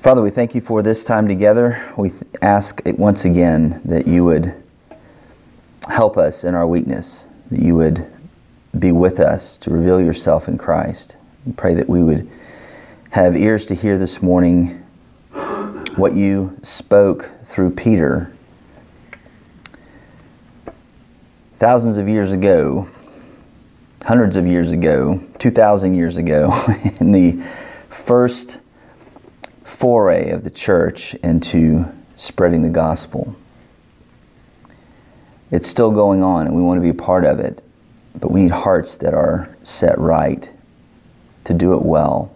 Father, we thank you for this time together. We ask once again that you would help us in our weakness, that you would be with us to reveal yourself in Christ. We pray that we would have ears to hear this morning what you spoke through Peter thousands of years ago, hundreds of years ago, 2,000 years ago, in the first foray of the church into spreading the gospel. It's still going on, and we want to be a part of it, but we need hearts that are set right to do it well,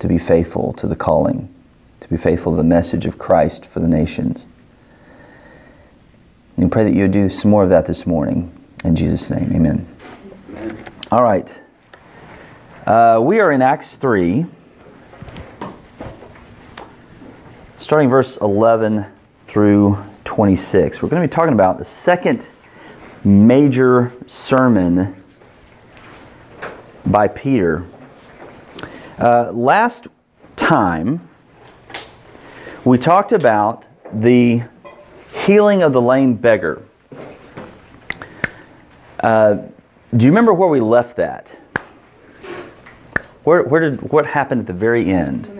to be faithful to the calling, to be faithful to the message of Christ for the nations. And pray that you would do some more of that this morning. In Jesus' name, amen. amen. All right. Uh, we are in Acts 3, starting verse 11 through 26. We're going to be talking about the second major sermon by Peter. Uh, last time, we talked about the healing of the lame beggar. Uh, do you remember where we left that? Where, where did what happened at the very end?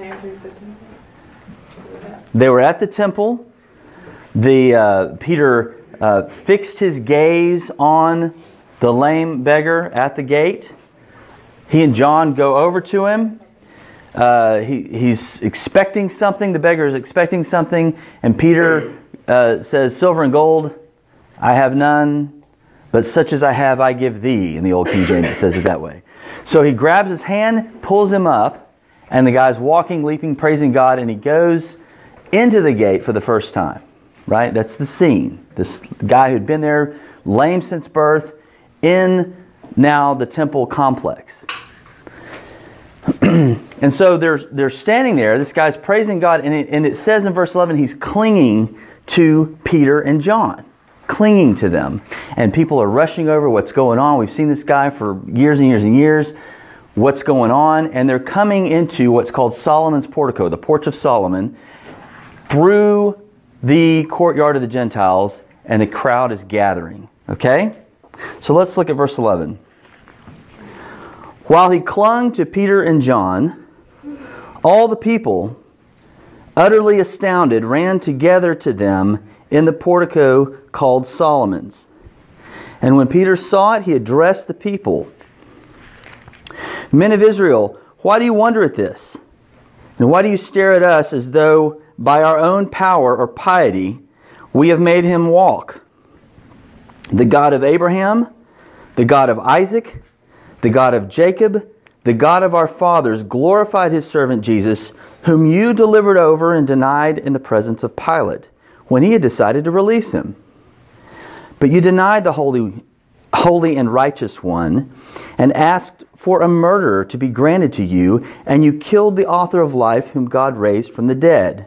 They were at the temple. The uh, Peter uh, fixed his gaze on the lame beggar at the gate. He and John go over to him. Uh, he, he's expecting something. The beggar is expecting something, and Peter uh, says, Silver and gold I have none, but such as I have I give thee. In the Old King James, it says it that way. So he grabs his hand, pulls him up, and the guy's walking, leaping, praising God, and he goes into the gate for the first time. Right? That's the scene. This guy who'd been there, lame since birth, in now the temple complex. and so they're, they're standing there. This guy's praising God, and it, and it says in verse 11, he's clinging to Peter and John, clinging to them. And people are rushing over what's going on. We've seen this guy for years and years and years. What's going on? And they're coming into what's called Solomon's portico, the porch of Solomon, through the courtyard of the Gentiles, and the crowd is gathering. Okay? So let's look at verse 11. While he clung to Peter and John, all the people utterly astounded, ran together to them in the portico called Solomon's. And when Peter saw it, he addressed the people Men of Israel, why do you wonder at this? And why do you stare at us as though by our own power or piety we have made him walk? The God of Abraham, the God of Isaac, the God of Jacob, the God of our fathers glorified his servant Jesus whom you delivered over and denied in the presence of Pilate when he had decided to release him. But you denied the holy, holy and righteous one and asked for a murderer to be granted to you, and you killed the author of life whom God raised from the dead.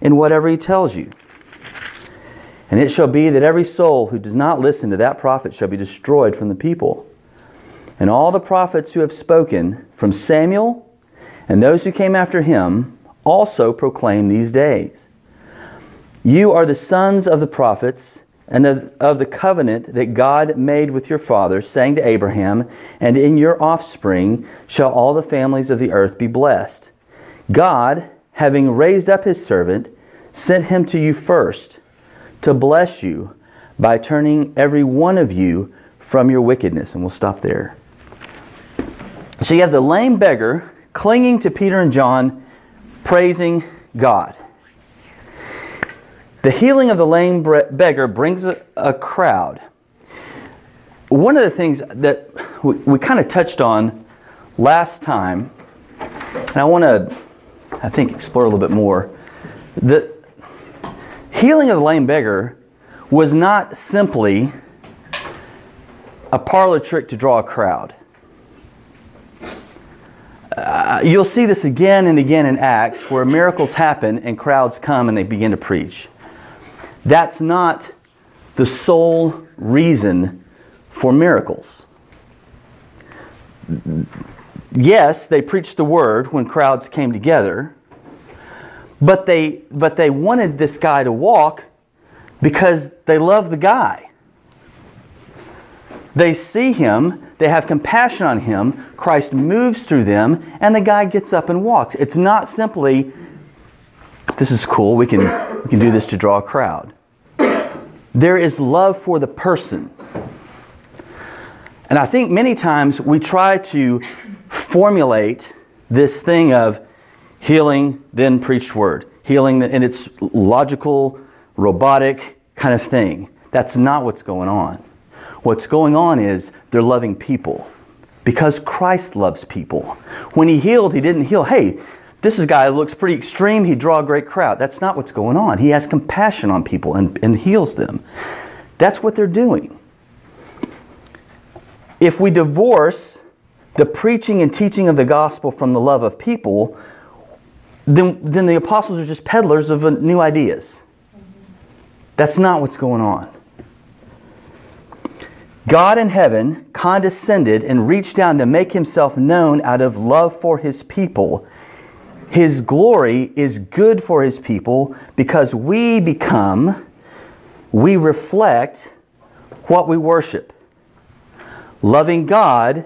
in whatever he tells you. And it shall be that every soul who does not listen to that prophet shall be destroyed from the people. And all the prophets who have spoken from Samuel and those who came after him also proclaim these days. You are the sons of the prophets and of, of, the covenant that God made with your fathers, saying to Abraham, And in your offspring shall all the families of the earth be blessed. God having raised up his servant, sent him to you first to bless you by turning every one of you from your wickedness. And we'll stop there. So you have the lame beggar clinging to Peter and John, praising God. The healing of the lame beggar brings a, crowd. One of the things that we, we kind of touched on last time, and I want to, I think, explore a little bit more. The healing of the lame beggar was not simply a parlor trick to draw a crowd. Uh, you'll see this again and again in Acts where miracles happen and crowds come and they begin to preach. That's not the sole reason for miracles. Yes, they preached the word when crowds came together, but they, but they wanted this guy to walk because they love the guy. They see him, they have compassion on him, Christ moves through them, and the guy gets up and walks. It's not simply, this is cool, we can, we can do this to draw a crowd. There is love for the person. And I think many times we try to formulate this thing of healing, then preached word. Healing, and it's logical, robotic kind of thing. That's not what's going on. What's going on is they're loving people because Christ loves people. When he healed, he didn't heal, hey, this guy looks pretty extreme, he'd draw a great crowd. That's not what's going on. He has compassion on people and, and heals them. That's what they're doing. If we divorce the preaching and teaching of the gospel from the love of people, then, then the apostles are just peddlers of uh, new ideas. That's not what's going on. God in heaven condescended and reached down to make himself known out of love for his people. His glory is good for his people because we become, we reflect what we worship. Loving God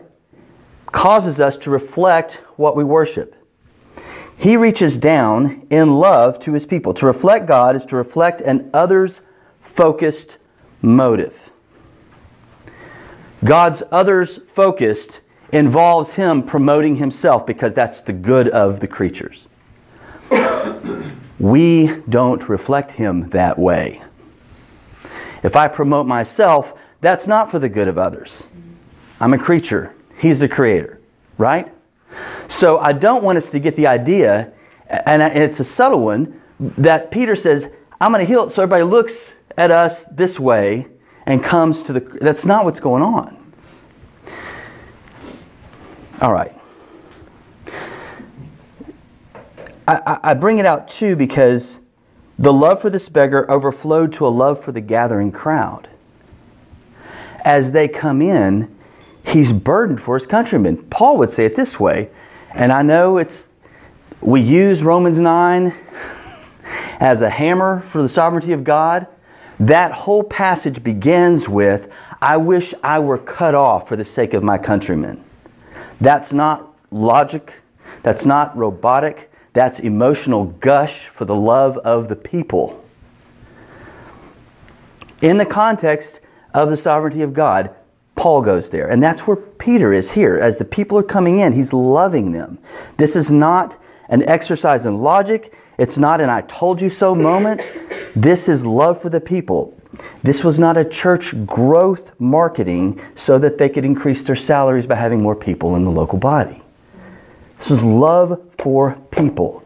causes us to reflect what we worship. He reaches down in love to his people. To reflect God is to reflect an others focused motive. God's others focused involves him promoting himself because that's the good of the creatures. we don't reflect him that way. If I promote myself, that's not for the good of others. I'm a creature, he's the creator, right? So I don't want us to get the idea, and it's a subtle one, that Peter says, I'm going to heal it so everybody looks at us this way and comes to the. That's not what's going on. All right. I, I bring it out too because the love for this beggar overflowed to a love for the gathering crowd. As they come in, he's burdened for his countrymen. Paul would say it this way, and I know it's we use Romans 9 as a hammer for the sovereignty of God. That whole passage begins with, I wish I were cut off for the sake of my countrymen. That's not logic, that's not robotic, that's emotional gush for the love of the people. In the context of the sovereignty of God, Paul goes there. And that's where Peter is here. As the people are coming in, he's loving them. This is not an exercise in logic, it's not an I told you so moment. This is love for the people. This was not a church growth marketing so that they could increase their salaries by having more people in the local body. This was love for people.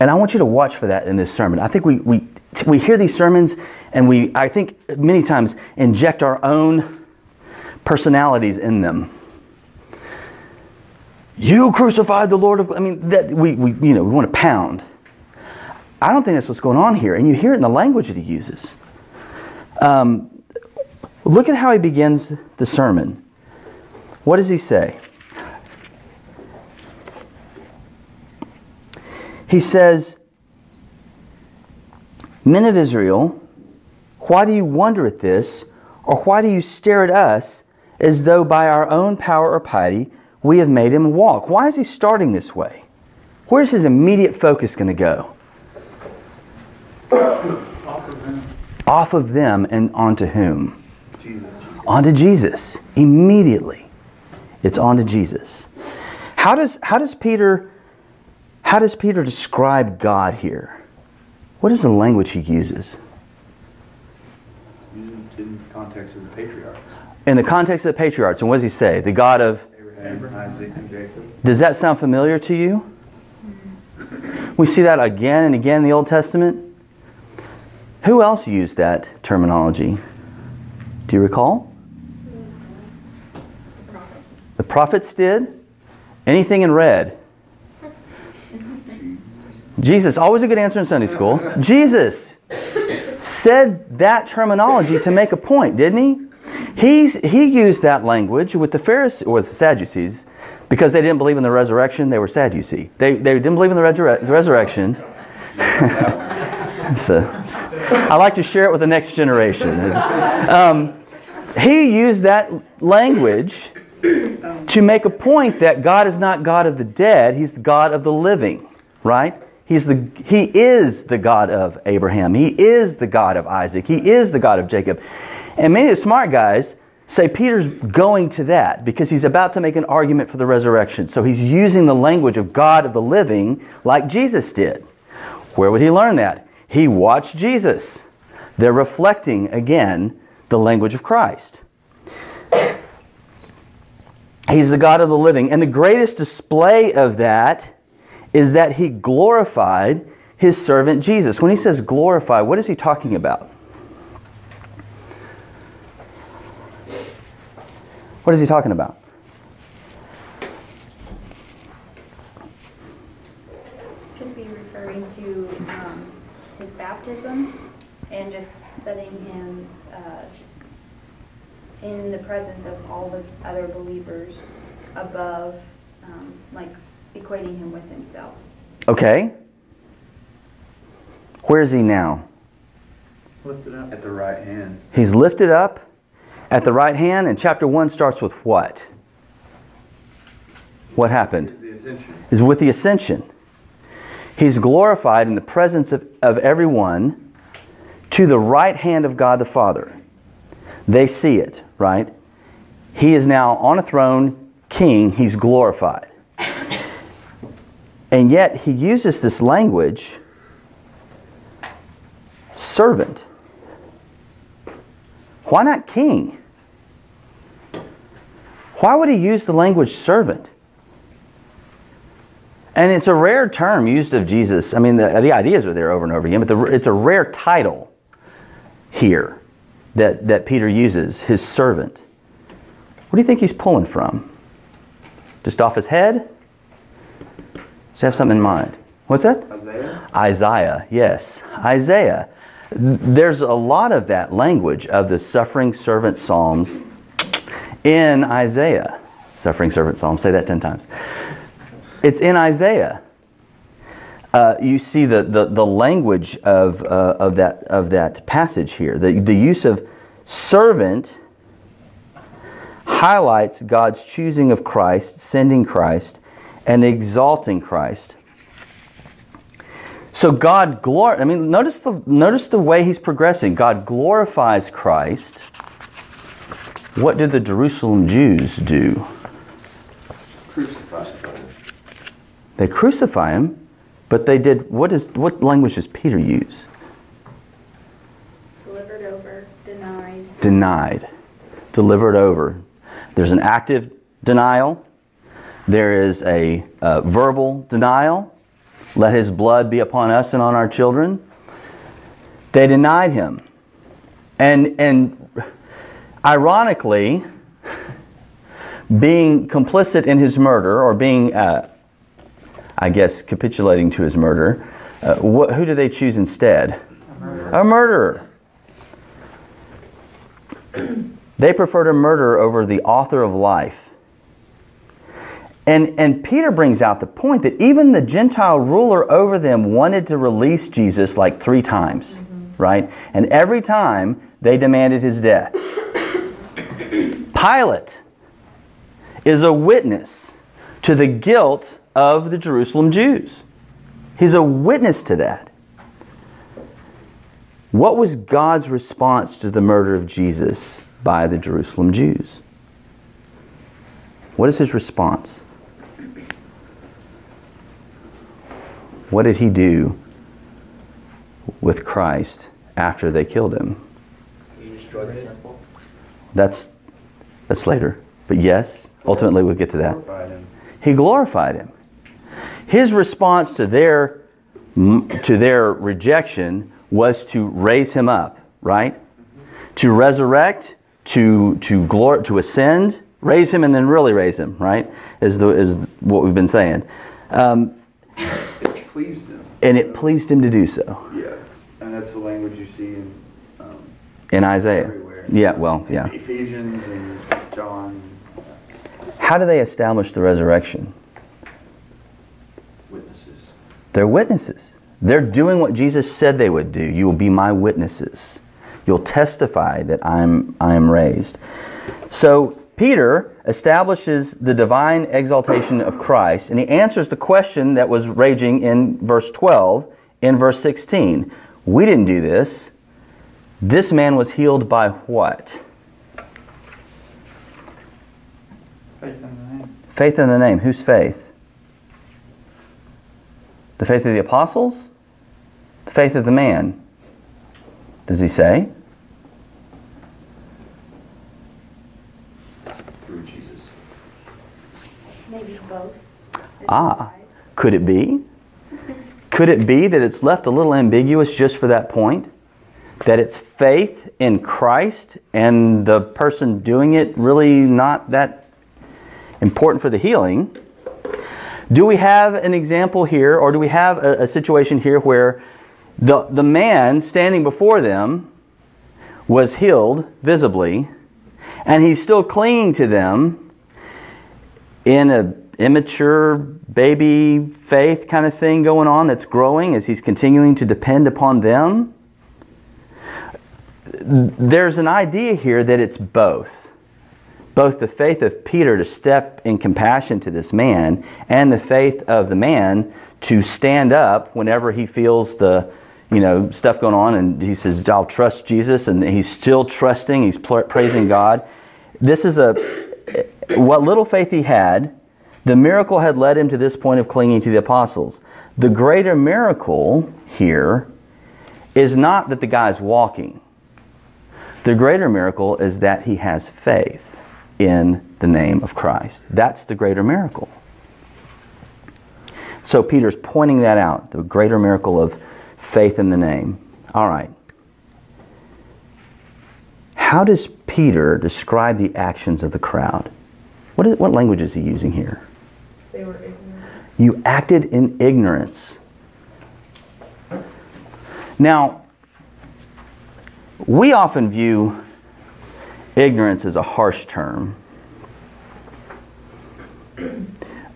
And I want you to watch for that in this sermon. I think we, we, we hear these sermons and we, I think, many times inject our own personalities in them. You crucified the Lord of. I mean, that we, we you know we want to pound. I don't think that's what's going on here, and you hear it in the language that he uses. Um, look at how he begins the sermon. What does he say? He says, Men of Israel, why do you wonder at this, or why do you stare at us as though by our own power or piety we have made him walk? Why is he starting this way? where's his immediate focus going to go? Off of them. Off of them and onto whom? Jesus. Onto Jesus. Immediately. It's onto Jesus. How does how does Peter how does Peter describe God here? What is the language he uses? Using in context of the patriarchs. In the context of the patriarchs, and what does he say? The God of Abraham, Isaac, and Jacob. Does that sound familiar to you? We see that again and again in the Old Testament. Who else used that terminology? Do you recall? The prophets did. Anything in red? Jesus, always a good answer in Sunday school. Jesus said that terminology to make a point, didn't he? He's, he used that language with the Pharisees or the Sadducees because they didn't believe in the resurrection. They were Sadducee. They, they didn't believe in the, resurre- the resurrection. so, I like to share it with the next generation. Um, he used that language to make a point that God is not God of the dead, He's God of the living, right? He's the, he is the God of Abraham. He is the God of Isaac. He is the God of Jacob. And many of the smart guys say Peter's going to that because he's about to make an argument for the resurrection. So he's using the language of God of the living like Jesus did. Where would he learn that? He watched Jesus. They're reflecting, again, the language of Christ. He's the God of the living. And the greatest display of that is that he glorified his servant Jesus. When he says glorify, what is he talking about? What is he talking about? Could be referring to um, his baptism and just setting him uh, in the presence of all the other believers above, um, like equating him with himself. Okay. Where is he now? Lift it up. At the right hand. He's lifted up at the right hand, and chapter 1 starts with what? What happened? Is. Is with the ascension. He's glorified in the presence of, of everyone to the right hand of God the Father. They see it, right? He is now on a throne, king, he's glorified. And yet he uses this language servant. Why not king? Why would he use the language servant? And it's a rare term used of Jesus. I mean, the, the ideas are there over and over again, but the, it's a rare title here that, that Peter uses, his servant. What do you think he's pulling from? Just off his head? Does he have something in mind? What's that? Isaiah. Isaiah, yes. Isaiah. There's a lot of that language of the suffering servant psalms in Isaiah. Suffering servant psalm, say that 10 times. It's in Isaiah. Uh, you see the, the, the language of, uh, of, that, of that passage here. The, the use of servant highlights God's choosing of Christ, sending Christ, and exalting Christ. So God glor I mean notice the notice the way he's progressing. God glorifies Christ. What did the Jerusalem Jews do? Crucified. They crucify him, but they did what is what language does Peter use? Delivered over, denied. Denied. Delivered over. There's an active denial. There is a uh, verbal denial. Let his blood be upon us and on our children. They denied him. And, and ironically, being complicit in his murder, or being, uh, I guess, capitulating to his murder, uh, wh- who do they choose instead? A murderer. They preferred a murderer over the author of life. And, and Peter brings out the point that even the Gentile ruler over them wanted to release Jesus like three times, mm-hmm. right? And every time they demanded his death. Pilate is a witness to the guilt of the Jerusalem Jews. He's a witness to that. What was God's response to the murder of Jesus by the Jerusalem Jews? What is his response? What did he do with Christ after they killed him? He destroyed the temple. That's that's later. But yes, ultimately we'll get to that. Glorified. He glorified him. His response to their to their rejection was to raise him up, right? To resurrect, to to glor- to ascend, raise him, and then really raise him, right? Is the is what we've been saying, um, pleased him. and it pleased him to do so Yeah, and that's the language you see in um, in Isaiah. everywhere. Yeah, well, yeah. Ephesians and John. How do they establish the resurrection? Witnesses. They're witnesses. They're doing what Jesus said they would do. You will be my witnesses. You'll testify that I'm, I'm raised. So Peter establishes the divine exaltation of Christ, and he answers the question that was raging in verse 12, in verse 16. We didn't do this. This man was healed by what? Faith in the name. Faith in the name. Whose faith? The faith of the apostles? The faith of the man? Does he say? Through Jesus. Maybe both. Is Ah, could it be? Could it be that it's left a little ambiguous just for that point? That it's faith in Christ and the person doing it really not that important for the healing? Do we have an example here, or do we have a, a situation here where the, the man standing before them was healed visibly, and he's still clinging to them in a immature baby faith kind of thing going on that's growing as he's continuing to depend upon them? There's an idea here that it's both. Both the faith of peter to step in compassion to this man and the faith of the man to stand up whenever he feels the you know stuff going on and he says i'll trust jesus and he's still trusting he's praising god. This is a what little faith he had the miracle had led him to this point of clinging to the apostles. The greater miracle here is not that the guy's walking. The greater miracle is that he has faith in the name of Christ. That's the greater miracle. So Peter's pointing that out, the greater miracle of faith in the name. All right. How does Peter describe the actions of the crowd? What, is, what language is he using here? They were ignorant. You acted in ignorance. Now, we often view ignorance as a harsh term.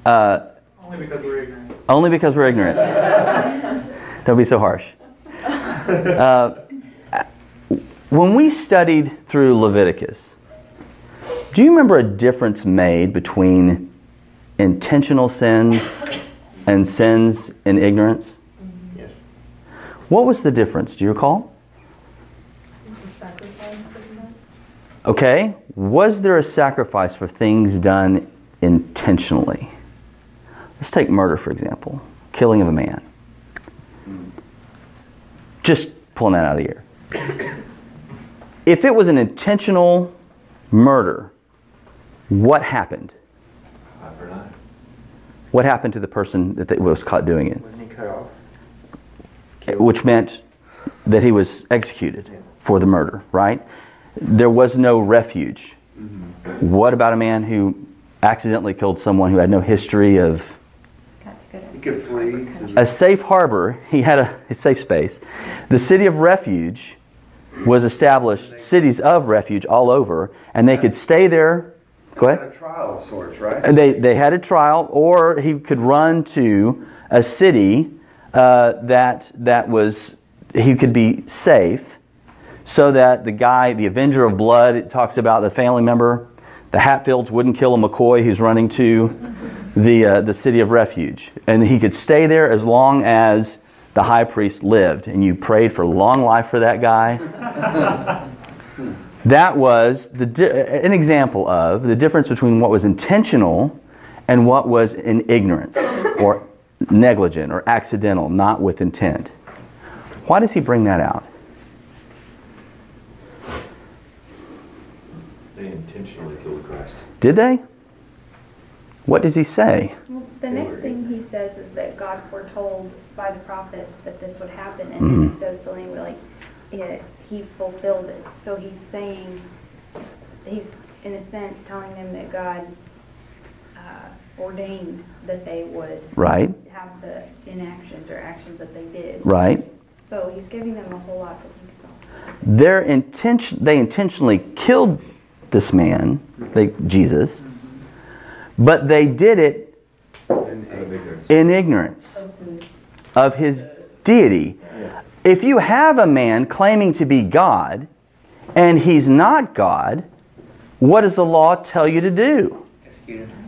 Uh, Only because we're ignorant. only because we're ignorant. Don't be so harsh. Uh, when we studied through Leviticus, do you remember a difference made between intentional sins and sins in ignorance? Yes. What was the difference? Do you recall? The sacrifice of them. Okay, was there a sacrifice for things done intentionally? Let's take murder, for example, killing of a man. Just pulling that out of the air. If it was an intentional murder, what happened? Eye for an eye. What happened to the person that was caught doing it? Wasn't he cut off? which meant that he was executed for the murder, right? There was no refuge. Mm-hmm. What about a man who accidentally killed someone who had no history of Got to He a could safe flee harbor to country. the- a safe harbor? He had a, a safe space. The city of refuge was established, cities of refuge all over, and they could stay there. Go ahead. A trial of sorts, right? And they, they had a trial, or he could run to a city uh, that, that was, he could be safe, so that the guy, the avenger of blood, it talks about the family member, the Hatfields wouldn't kill a McCoy who's running to the, uh, the city of refuge. And he could stay there as long as the high priest lived. And you prayed for long life for that guy. that was the, di- an example of the difference between what was intentional and what was in ignorance or negligent or accidental, not with intent. Why does he bring that out? They intentionally killed Christ. Did they? What does he say? Well, the next thing he says is that God foretold by the prophets that this would happen, and Mhm. then he says the language like it, he fulfilled it. So he's saying, he's in a sense telling them that God uh, ordained that they would Right, have the inactions or actions that they did. right. So he's giving them a whole lot to think about. Their intention, they intentionally killed this man, they, Jesus, but they did it And Out of ignorance. in ignorance Of his, of his deity. If you have a man claiming to be God and he's not God, what does the law tell you to do?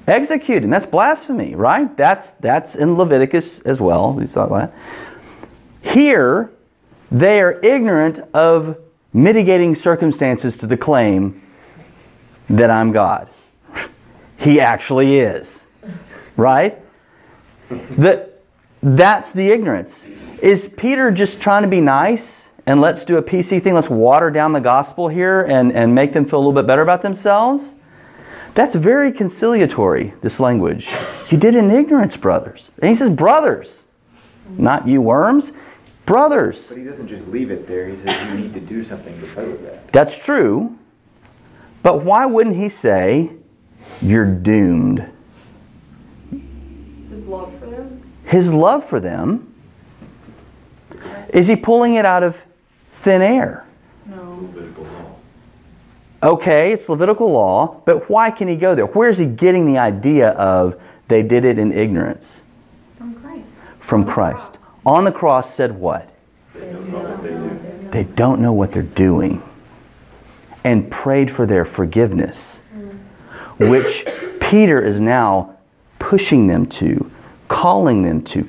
Execute him. That's blasphemy, right? That's that's in Leviticus as well. We saw that. Here, they are ignorant of mitigating circumstances to the claim that I'm God. He actually is. Right? That that's the ignorance. Is Peter just trying to be nice and let's do a PC thing, let's water down the gospel here and, and make them feel a little bit better about themselves? That's very conciliatory, this language. You did in ignorance, brothers. And he says, brothers, not you worms, brothers. But he doesn't just leave it there. He says you need to do something because of that. That's true. But why wouldn't he say, you're doomed? his love for them? His love for them, is he pulling it out of thin air? No. Okay, it's Levitical law, but why can he go there? Where's he getting the idea of they did it in ignorance? From Christ. From Christ. On the cross said what? They don't know what they do. They don't know what they're doing. And prayed for their forgiveness, mm. which Peter is now pushing them to, calling them to,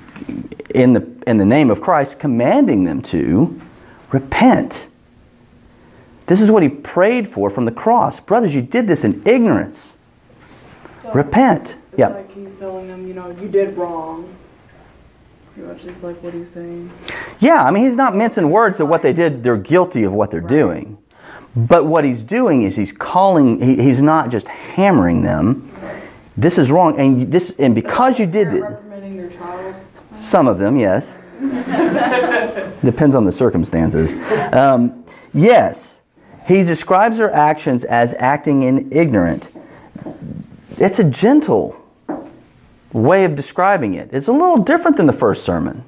in the, in the name of Christ, commanding them to repent. This is what he prayed for from the cross. Brothers, you did this in ignorance. So, Repent. It's Yeah. like he's telling them, you know, you did wrong. Pretty much is like what he's saying. Yeah, I mean, he's not mincing words that what they did, they're guilty of what they're doing. But what he's doing is he's calling, he, he's not just hammering them. This is wrong. And you- this, and because you did it, reprimanding their child. Some of them, yes. Depends on the circumstances. Um, yes, he describes their actions as acting in ignorant. It's a gentle way of describing it. It's a little different than the first sermon.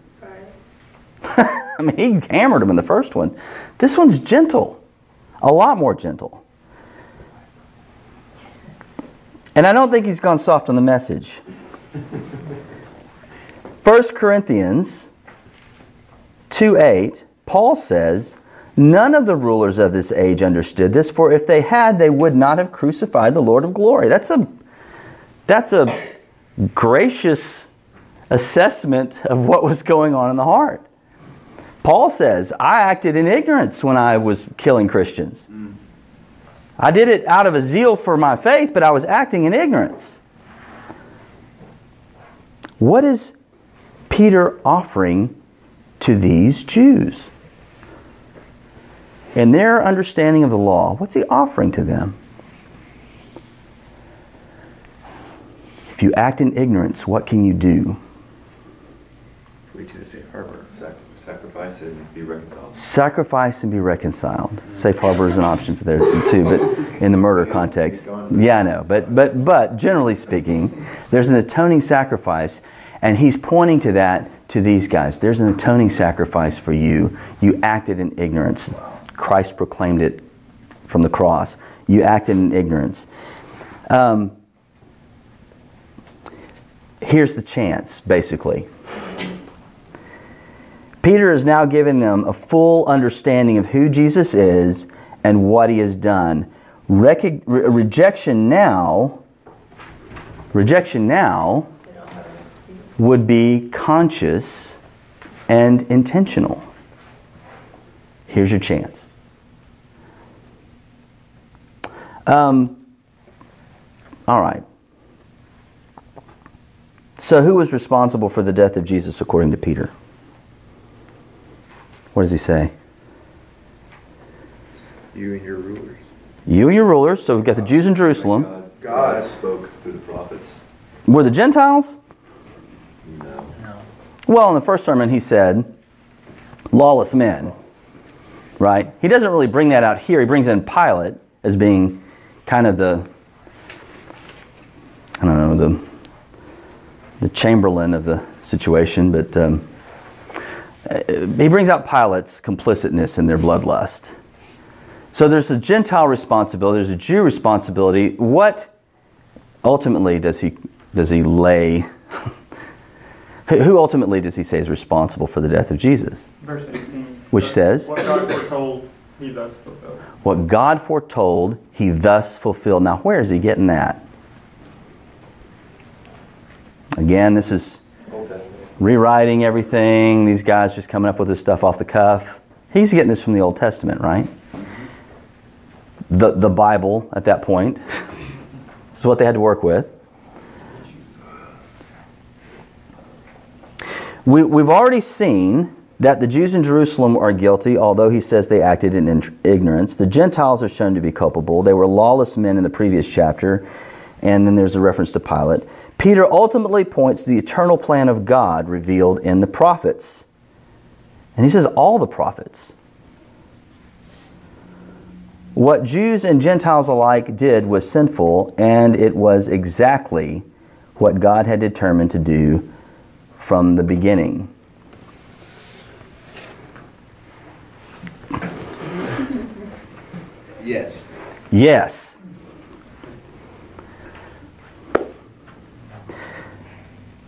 I mean, he hammered them in the first one. This one's gentle, a lot more gentle. And I don't think he's gone soft on the message. 1 Corinthians 2 8, Paul says, None of the rulers of this age understood this, for if they had, they would not have crucified the Lord of glory. That's a, that's a gracious assessment of what was going on in the heart. Paul says, I acted in ignorance when I was killing Christians. I did it out of a zeal for my faith, but I was acting in ignorance. What is Peter offering to these Jews? In their understanding of the law, what's he offering to them? If you act in ignorance, what can you do? Flee to the safe harbor. Sac- Sacrifice and be reconciled. Sacrifice and be reconciled. Safe harbor is an option for there too, but in the murder context, yeah, I know. But but but generally speaking, there's an atoning sacrifice, and he's pointing to that to these guys. There's an atoning sacrifice for you. You acted in ignorance. Christ proclaimed it from the cross. You acted in ignorance. Um, here's the chance, basically. Peter is now giving them a full understanding of who Jesus is and what he has done. Re- rejection now, rejection now would be conscious and intentional. Here's your chance. Um, all right. So, who was responsible for the death of Jesus according to Peter? What does he say? You and your rulers. You and your rulers. So, we've got the Jews in Jerusalem. God, God. God spoke through the prophets. Were the Gentiles? Well, in the first sermon, he said, lawless men. Right? He doesn't really bring that out here. He brings in Pilate as being kind of the, I don't know, the, the chamberlain of the situation, but um, he brings out Pilate's complicitness in their bloodlust. So there's a Gentile responsibility, there's a Jew responsibility. What ultimately does he does he lay? Who ultimately does he say is responsible for the death of Jesus? Verse 18. Which says? What God foretold, he thus fulfilled. What God foretold, he thus fulfilled. Now, where is he getting that? Again, this is rewriting everything. These guys just coming up with this stuff off the cuff. He's getting this from the Old Testament, right? The, the Bible at that point. this is what they had to work with. We, we've already seen that the Jews in Jerusalem are guilty, although he says they acted in ignorance. The Gentiles are shown to be culpable. They were lawless men in the previous chapter, and then there's a reference to Pilate. Peter ultimately points to the eternal plan of God revealed in the prophets. And he says, all the prophets. What Jews and Gentiles alike did was sinful, and it was exactly what God had determined to do from the beginning. Yes. Yes.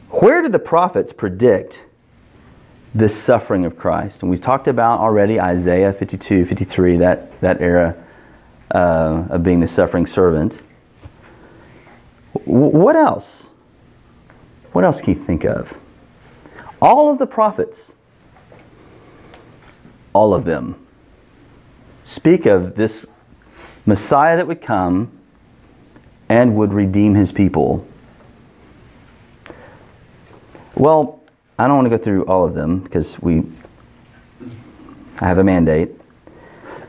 Where did the prophets predict this suffering of Christ? And we talked about already Isaiah 52, 53, that, that era uh, of being the suffering servant. W- what else? What else can you think of? All of the prophets, all of them, speak of this Messiah that would come and would redeem his people. Well, I don't want to go through all of them because we I have a mandate.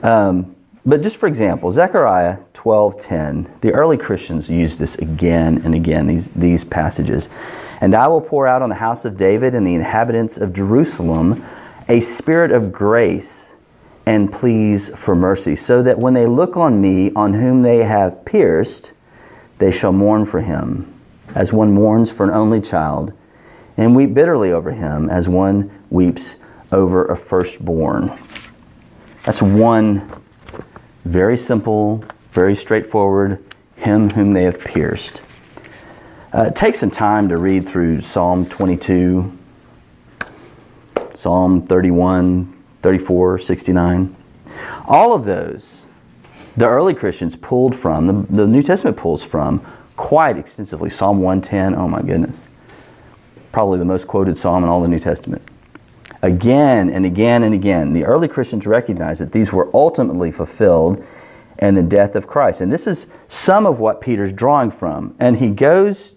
Um, but just for example, Zechariah 12:10, the early Christians used this again and again, these, these passages. And I will pour out on the house of David and the inhabitants of Jerusalem a spirit of grace and pleas for mercy, so that when they look on me, on whom they have pierced, they shall mourn for him, as one mourns for an only child, and weep bitterly over him, as one weeps over a firstborn. That's one very simple, very straightforward him whom they have pierced. Uh, take some time to read through Psalm 22, Psalm 31, 34, 69. All of those, the early Christians pulled from, the, the New Testament pulls from quite extensively. Psalm 110, oh my goodness. Probably the most quoted psalm in all the New Testament. Again and again and again, the early Christians recognized that these were ultimately fulfilled in the death of Christ. And this is some of what Peter's drawing from. And he goes,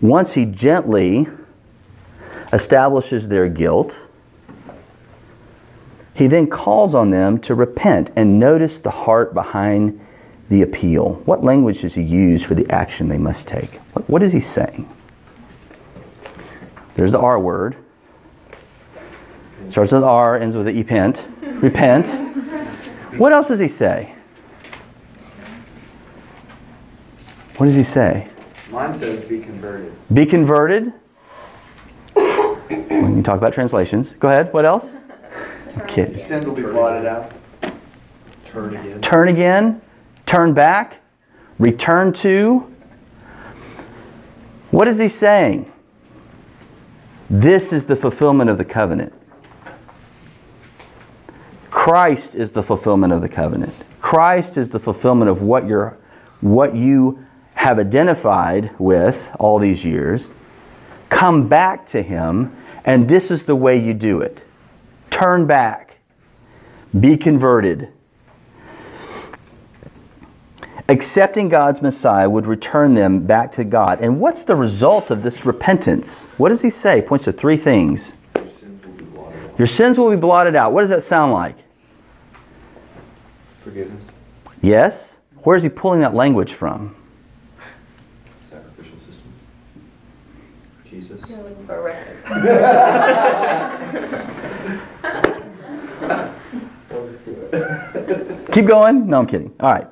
once he gently establishes their guilt, he then calls on them to repent and notice the heart behind the appeal. What language does he use for the action they must take? What, what is he saying? There's the R word. Starts with R, ends with the repent. Repent. What else does he say? What does he say? Mine says be converted. Be converted. We can talk about translations. Go ahead. What else? Your sins will be blotted out. Turn again. Turn again. Turn back. Return to. What is he saying? This is the fulfillment of the covenant. Christ is the fulfillment of the covenant. Christ is the fulfillment of what you're, what you have identified with all these years. come back to Him, and this is the way you do it turn back, be converted. Accepting God's Messiah would return them back to God. And what's the result of this repentance? What does he say? Points to three things. Your sins will be blotted out. Your sins will be blotted out. What does that sound like? Forgiveness. Yes? Where is he pulling that language from? Jesus. You're looking for a record. Keep going. No, I'm kidding. All right.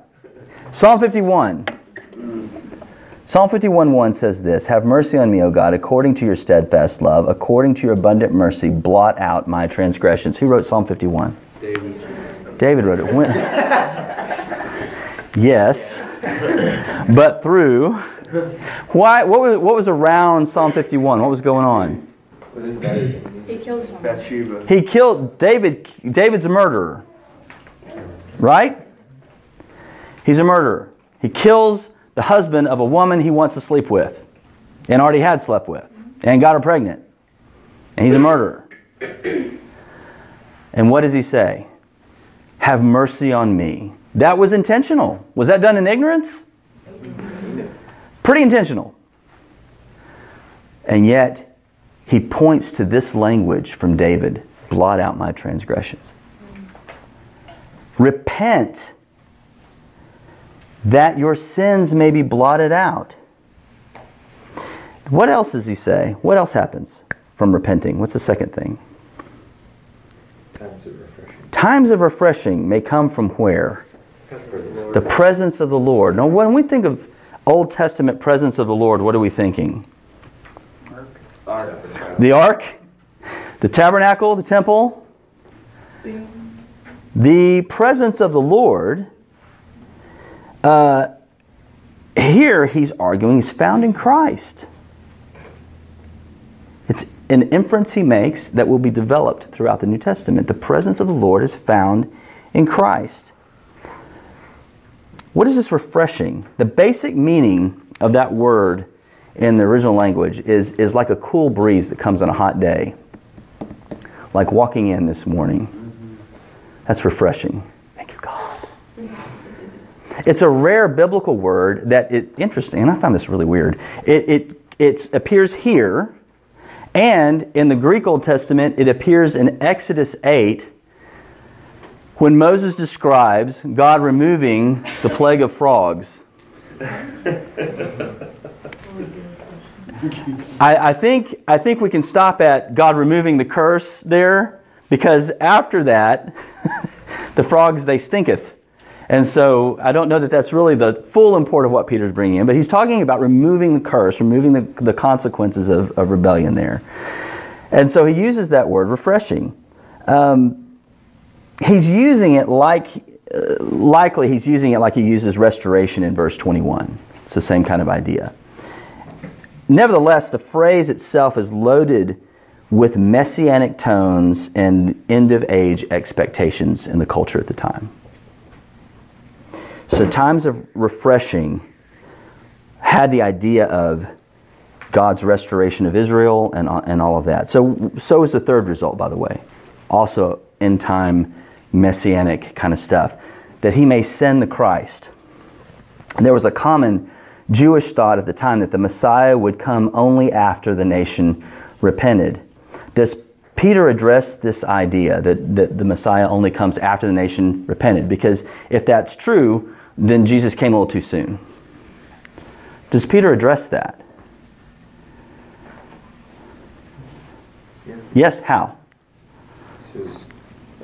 Psalm 51. Psalm 51 1 says this Have mercy on me, O God, according to your steadfast love, according to your abundant mercy, blot out my transgressions. Who wrote Psalm 51? David. David wrote it. When? yes. But through. Why? What was, what was around Psalm 51? What was going on? Wasn't that? He killed someone. Bathsheba. He killed David. David's a murderer. Right? He's a murderer. He kills the husband of a woman he wants to sleep with and already had slept with and got her pregnant. And he's a murderer. And what does he say? Have mercy on me. That was intentional. Was that done in ignorance? Pretty intentional. And yet, he points to this language from David blot out my transgressions. Repent that your sins may be blotted out. What else does he say? What else happens from repenting? What's the second thing? Times of refreshing. Times of refreshing may come from where? The presence of the Lord. Now, when we think of Old Testament presence of the Lord, what are we thinking? The ark, the tabernacle, the temple. The presence of the Lord, uh, here he's arguing, is found in Christ. It's an inference he makes that will be developed throughout the New Testament. The presence of the Lord is found in Christ. What is this refreshing? The basic meaning of that word in the original language is, is like a cool breeze that comes on a hot day, like walking in this morning. That's refreshing. Thank you, God. It's a rare biblical word that it interesting, and I found this really weird. It, it, it appears here, and in the Greek Old Testament, it appears in Exodus 8 when Moses describes God removing the plague of frogs. I, I, think, I think we can stop at God removing the curse there because after that, the frogs, they stinketh. And so I don't know that that's really the full import of what Peter's bringing in, but he's talking about removing the curse, removing the, the consequences of, of rebellion there. And so he uses that word, refreshing. Um, he's using it like, uh, likely he's using it like he uses restoration in verse 21. It's the same kind of idea. Nevertheless, the phrase itself is loaded with messianic tones and end of age expectations in the culture at the time. So, times of refreshing had the idea of God's restoration of Israel and, and all of that. So, so is the third result, by the way. Also, end time messianic kind of stuff. That he may send the Christ. And there was a common Jewish thought at the time that the Messiah would come only after the nation repented. Does Peter address this idea that, that the Messiah only comes after the nation repented? Because if that's true, then Jesus came a little too soon. Does Peter address that? Yes, how? It says,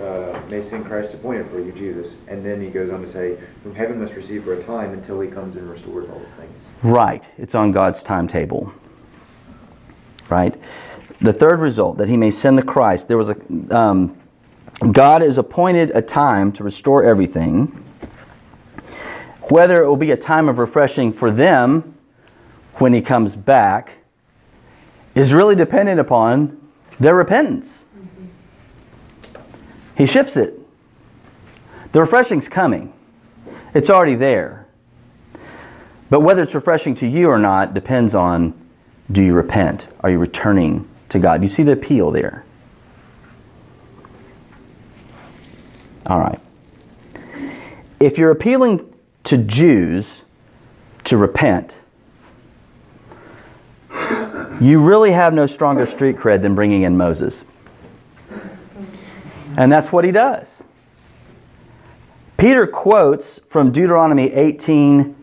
uh, may send Christ appointed for you, Jesus. And then he goes on to say, from heaven must receive for a time until he comes and restores all the things. Right. It's on God's timetable. Right? The third result, that he may send the Christ. There was a. Um, God has appointed a time to restore everything. Whether it will be a time of refreshing for them when he comes back is really dependent upon their repentance. He shifts it. The refreshing's coming, it's already there. But whether it's refreshing to you or not depends on do you repent? Are you returning to God? You see the appeal there. All right. If you're appealing to Jews to repent, you really have no stronger street cred than bringing in Moses. And that's what he does. Peter quotes from Deuteronomy 18,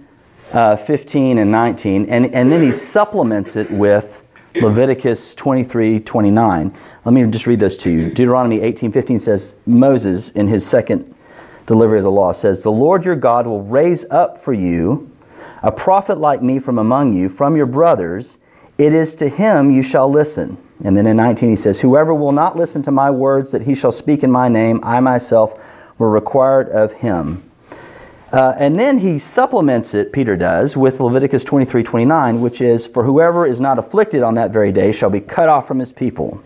uh, 15, and 19, and, and then he supplements it with Leviticus 23, 29. Let me just read those to you. Deuteronomy 18, 15 says, Moses, in his second delivery of the law, says, The Lord your God will raise up for you a prophet like me from among you, from your brothers. It is to him you shall listen. And then in 19 he says, Whoever will not listen to my words that he shall speak in my name, I myself will require of him. Uh, and then he supplements it, Peter does, with Leviticus 23 29, which is, For whoever is not afflicted on that very day shall be cut off from his people.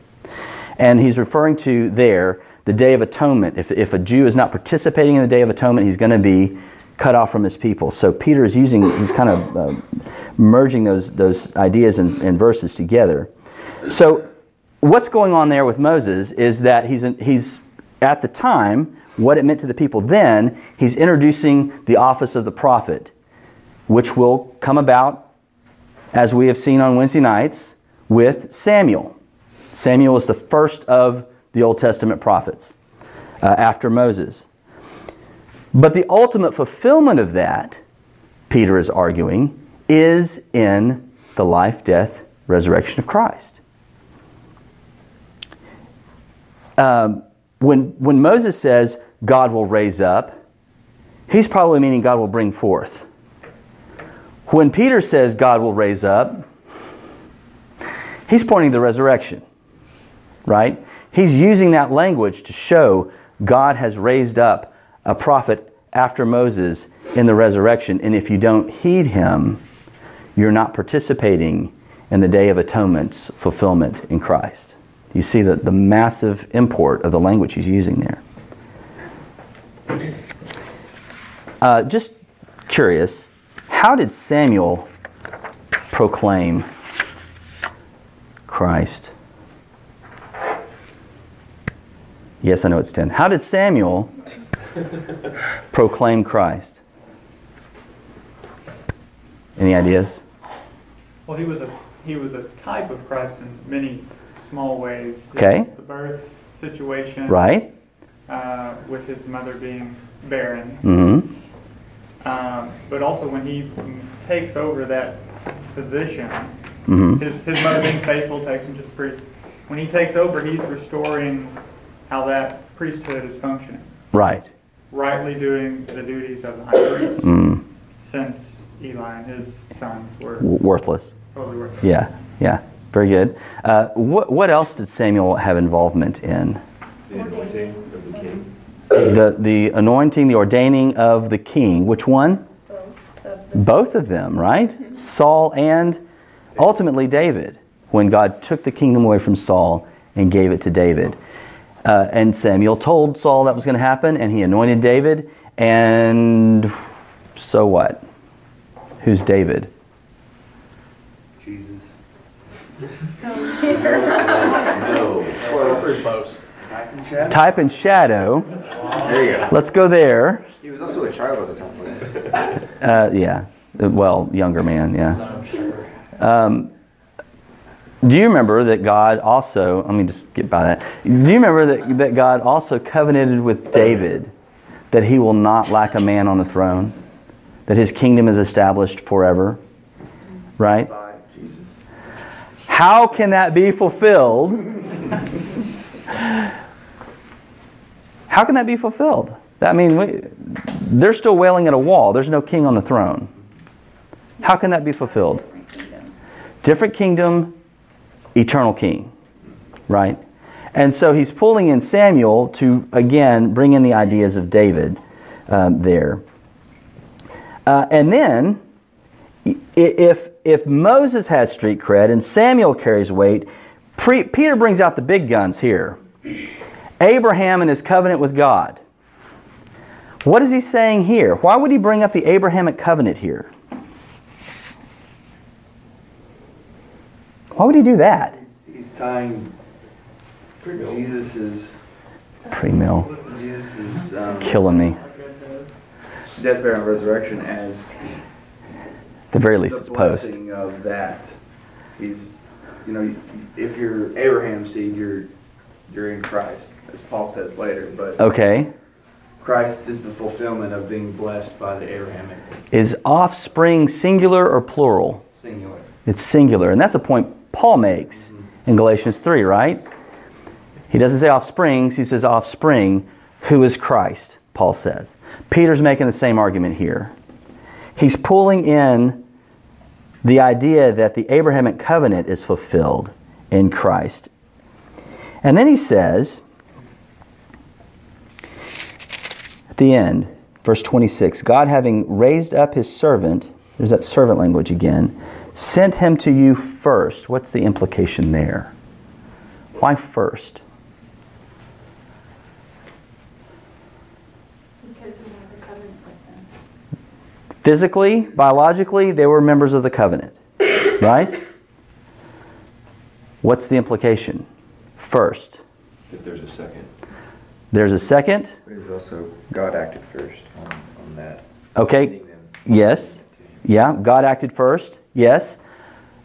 And he's referring to there the Day of Atonement. If, if a Jew is not participating in the Day of Atonement, he's going to be cut off from his people. So Peter is using, he's kind of uh, merging those, those ideas and verses together. So what's going on there with Moses is that he's, he's at the time, what it meant to the people then, he's introducing the office of the prophet, which will come about, as we have seen on Wednesday nights, with Samuel. Samuel is the first of the Old Testament prophets uh, after Moses. But the ultimate fulfillment of that, Peter is arguing, is in the life, death, resurrection of Christ. Um, when, when Moses says God will raise up, he's probably meaning God will bring forth. When Peter says God will raise up, he's pointing to the resurrection, right? He's using that language to show God has raised up a prophet after Moses in the resurrection. And if you don't heed him, you're not participating in the Day of Atonement's fulfillment in Christ. You see the, the massive import of the language he's using there. Uh, just curious, how did Samuel proclaim Christ? Yes, I know it's 10. How did Samuel proclaim Christ? Any ideas? Well, he was a he was a type of Christ in many small ways. Okay. The birth situation. Right? Uh, with his mother being barren. Mm-hmm. Um, but also when he takes over that position, Mm-hmm. his, his mother being faithful takes him to the priest. When he takes over, he's restoring how that priesthood is functioning. Right. Rightly doing the duties of the high priest Mm. since Eli and his sons were worthless. totally worthless. Yeah. Yeah. Very good. Uh, what, what else did Samuel have involvement in? The anointing of the king. The, the anointing, the ordaining of the king. Which one? Both of the Both of them, right? Saul and ultimately David, when God took the kingdom away from Saul and gave it to David. Uh, and Samuel told Saul that was going to happen, and he anointed David. And so what? Who's David? Jesus. No. Pretty close. Type and chat? Type and shadow. There you go. Let's go there. He was also a child at the time, wasn't he? Uh, yeah. Well, younger man, yeah. Um, do you remember that God also, let me just get by that. Do you remember that, that God also covenanted with David that he will not lack a man on the throne? That his kingdom is established forever? Right? How can that be fulfilled? How can that be fulfilled? I mean, we, they're still wailing at a wall. There's no king on the throne. How can that be fulfilled? different kingdom. Eternal king, right? And so he's pulling in Samuel to, again, bring in the ideas of David um, there. Uh, and then, if, if Moses has street cred and Samuel carries weight, pre- Peter brings out the big guns here. Abraham and his covenant with God. What is he saying here? Why would he bring up the Abrahamic covenant here? Why would he do that? He's tying Jesus's Pre-mill. Jesus's um, Killing me. death, burial, and resurrection as the very least, the it's post. blessing of that. He's, you know, if you're Abraham's seed, you're you're in Christ, as Paul says later. But Okay. Christ is the fulfillment of being blessed by the Abrahamic Is offspring singular or plural? singular. It's singular. And that's a point Paul makes mm-hmm. in Galatians 3, right? He doesn't say offsprings, he says offspring, who is Christ, Paul says. Peter's making the same argument here. He's pulling in the idea that the Abrahamic covenant is fulfilled in Christ. And then he says, at the end, verse 26, God having raised up his servant, there's that servant language again, sent him to you first. What's the implication there? Why first? Because he had the covenant with them. Physically, biologically, they were members of the covenant, right? What's the implication? First. If there's a second. There's a second. But it was also, God acted first on, on that. Okay. Yes. Yeah, God acted first. Yes.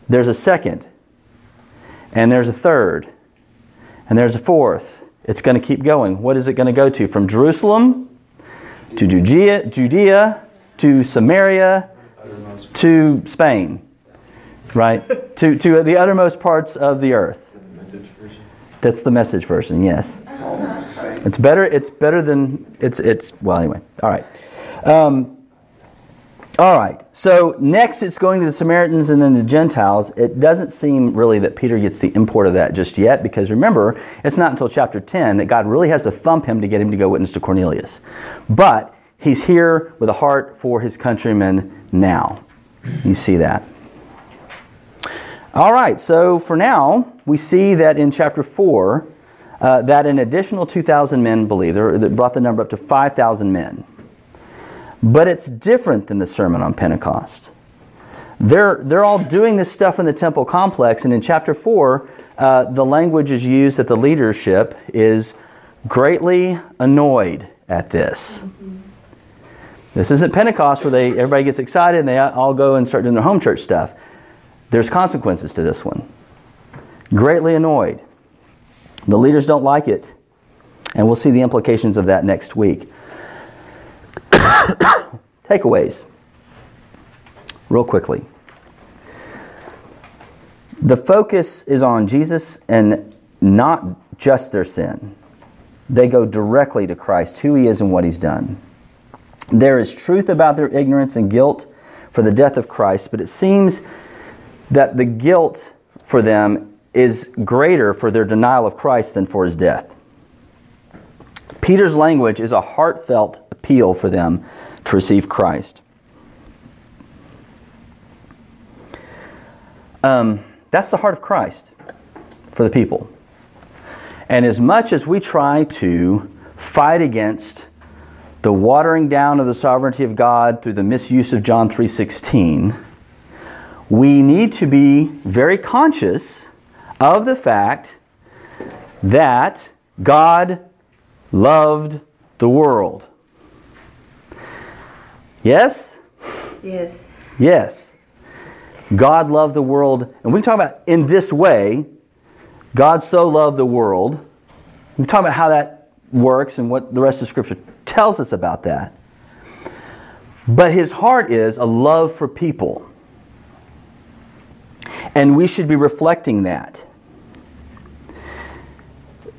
There's a second. And there's a third. And there's a fourth. It's going to keep going. What is it going to go to? From Jerusalem to Judea, Judea to Samaria to Spain, right? to, to the uttermost parts of the earth. That's the message version, yes. It's better. It's better than it's. It's well. Anyway, all right. Um, all right. So next, it's going to the Samaritans and then the Gentiles. It doesn't seem really that Peter gets the import of that just yet, because remember, it's not until chapter ten that God really has to thump him to get him to go witness to Cornelius. But he's here with a heart for his countrymen now. You see that. All right, so for now, we see that in chapter 4, uh, that an additional 2,000 men believed. There- That brought the number up to 5,000 men. But it's different than the Sermon on Pentecost. They're, they're all doing this stuff in the temple complex, and in chapter 4, uh, the language is used that the leadership is greatly annoyed at this. This isn't Pentecost where they, everybody gets excited and they all go and start doing their home church stuff. There's consequences to this one. Greatly annoyed. The leaders don't like it. And we'll see the implications of that next week. Takeaways. Real quickly. The focus is on Jesus and not just their sin. They go directly to Christ, who he is and what he's done. There is truth about their ignorance and guilt for the death of Christ, but it seems that the guilt for them is greater for their denial of Christ than for his death. Peter's language is a heartfelt appeal for them to receive Christ. Um, that's the heart of Christ for the people. And as much as we try to fight against the watering down of the sovereignty of God through the misuse of John 3:16, we need to be very conscious of the fact that God loved the world. Yes? Yes. Yes. God loved the world, and we can talk about in this way, God so loved the world. We can talk about how that works and what the rest of Scripture tells us about that. But his heart is a love for people. And we should be reflecting that.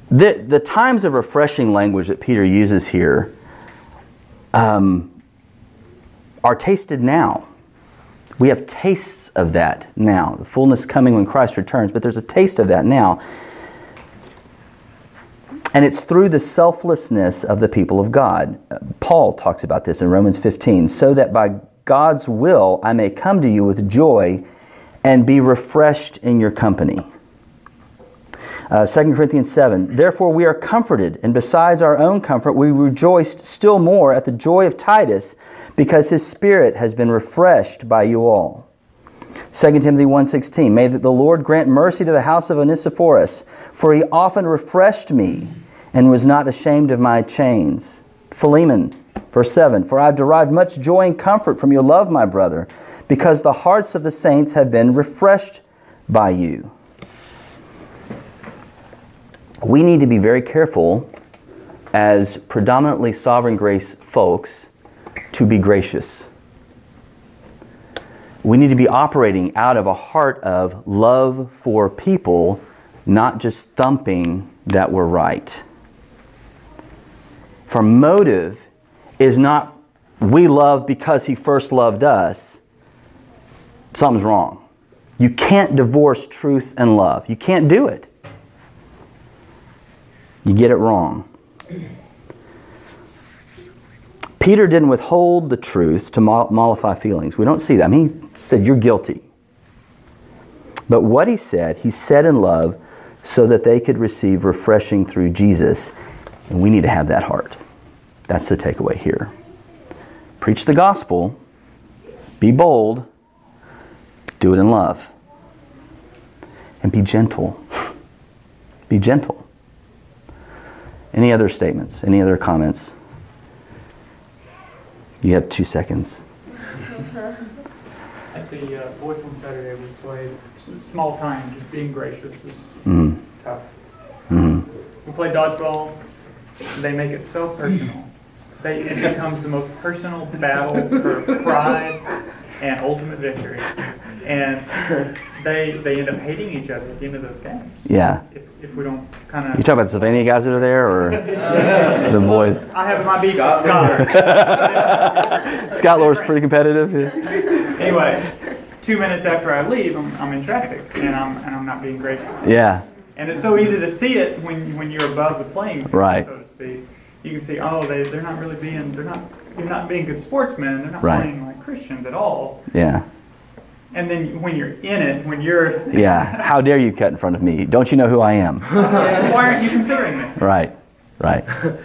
The, the times of refreshing language that Peter uses here um, are tasted now. We have tastes of that now. The fullness coming when Christ returns, but there's a taste of that now. And it's through the selflessness of the people of God. Paul talks about this in Romans 15 so that by God's will I may come to you with joy and be refreshed in your company. Uh, 2 Corinthians 7 Therefore we are comforted, and besides our own comfort, we rejoiced still more at the joy of Titus because his spirit has been refreshed by you all. 2 Timothy 1.16, May the Lord grant mercy to the house of Onesiphorus, for he often refreshed me and was not ashamed of my chains. Philemon, verse 7, For I have derived much joy and comfort from your love, my brother, because the hearts of the saints have been refreshed by you. We need to be very careful as predominantly sovereign grace folks to be gracious. We need to be operating out of a heart of love for people, not just thumping that we're right. If our motive is not we love because he first loved us, something's wrong. You can't divorce truth and love. You can't do it. You get it wrong. Peter didn't withhold the truth to mollify feelings. We don't see that. I mean, he said, You're guilty. But what he said, he said in love so that they could receive refreshing through Jesus. And we need to have that heart. That's the takeaway here. Preach the gospel, be bold, do it in love, and be gentle. be gentle. Any other statements? Any other comments? You have two seconds. At the uh, Voice on Saturday, we played small time, just being gracious is Mm-hmm. tough. Mm-hmm. We play dodgeball. They make it so personal. They, it becomes the most personal battle for pride and ultimate victory. And they they end up hating each other at the end of those games. Yeah. If, if we don't kind of. You talk about the Sylvania guys that are there or the boys? I have my beef with scholars. Scott Lore's pretty competitive. Anyway, two minutes after I leave, I'm, I'm in traffic and I'm and I'm not being gracious. Yeah. And it's so easy to see it when when you're above the playing field, Right. so to speak. You can see, oh, they they're not really being they're not you're not being good sportsmen. They're not Right. playing like Christians at all. Yeah. And then when you're in it, when you're Yeah. How dare you cut in front of me? Don't you know who I am? why aren't you considering me? Right. Right.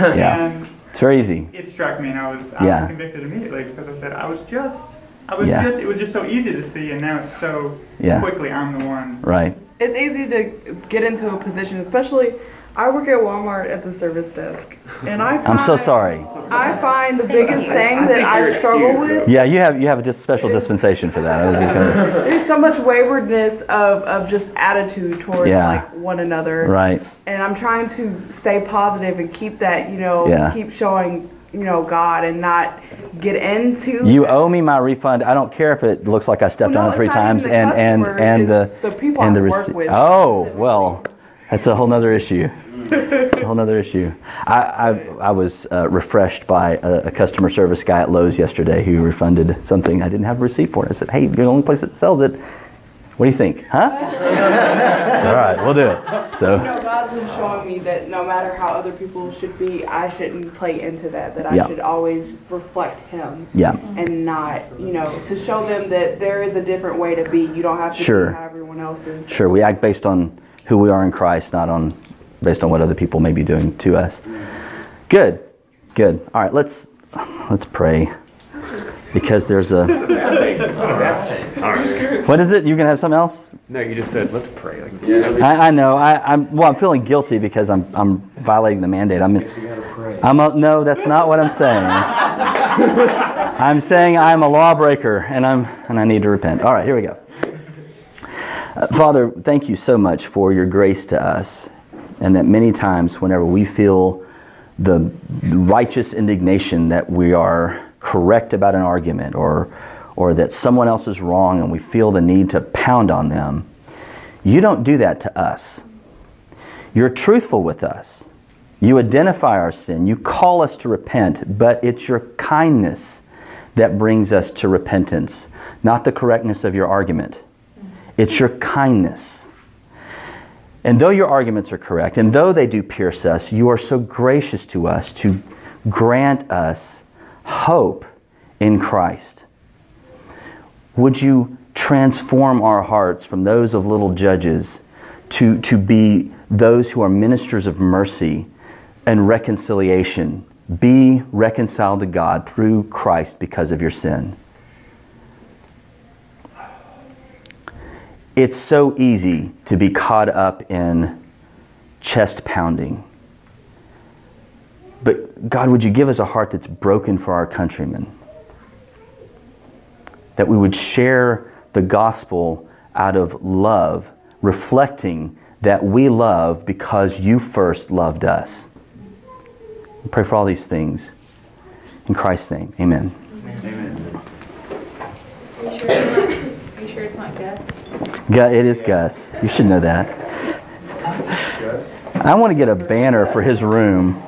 Yeah. And It's very easy. it struck me, and I was I Yeah. was convicted immediately because I said I was just I was Yeah. just it was just so easy to see, and now it's so Yeah. quickly I'm the one. Right. It's easy to get into a position, especially I work at Walmart at the service desk, and I. Find, I'm so sorry. I find the biggest thing that think I struggle excused, with Yeah, you have you have a dis- special dispensation for that. I was just gonna, There's so much waywardness of, of just attitude towards Yeah. like one another. right. And I'm trying to stay positive and keep that, you know, Yeah. keep showing, you know, God and not get into You owe me my refund. I don't care if it looks like I stepped Well, no, on it three it's not even times the and and and the it's the people and I the work with Oh well, that's a whole nother issue. A whole nother issue. I I, I was uh, refreshed by a, a customer service guy at Lowe's yesterday who refunded something I didn't have a receipt for. I said, "Hey, you're the only place that sells it. What do you think? Huh?" All right, we'll do it. So. You know, God's been showing me that no matter how other people should be, I shouldn't play into that. That I Yeah. should always reflect Him yeah, and not, you know, to show them that there is a different way to be. You don't have to Sure. be how everyone else is. sure. We act based on who we are in Christ, not on based on what other people may be doing to us. Good, good. All right, let's let's pray because there's a. What is it? You gonna have something else? No, you just said, let's pray. Like, I, I know. I, I'm well. I'm feeling guilty because I'm I'm violating the mandate. I'm. I'm a, no. That's not what I'm saying. I'm saying I'm a lawbreaker and I'm and I need to repent. All right. Here we go. Uh, Father, thank you so much for your grace to us, and that many times whenever we feel the righteous indignation that we are correct about an argument or or that someone else is wrong and we feel the need to pound on them, you don't do that to us. You're truthful with us. You identify our sin. You call us to repent, but it's your kindness that brings us to repentance, not the correctness of your argument. It's your kindness. And though your arguments are correct, and though they do pierce us, you are so gracious to us to grant us hope in Christ. Would you transform our hearts from those of little judges to, to be those who are ministers of mercy and reconciliation? Be reconciled to God through Christ because of your sin. It's so easy to be caught up in chest pounding. But God, would you give us a heart that's broken for our countrymen? That we would share the gospel out of love, reflecting that we love because you first loved us. We pray for all these things. In Christ's name, amen. Amen. Are you sure it's not, are you sure it's not Gus? It is Gus. You should know that. I want to get a banner for his room.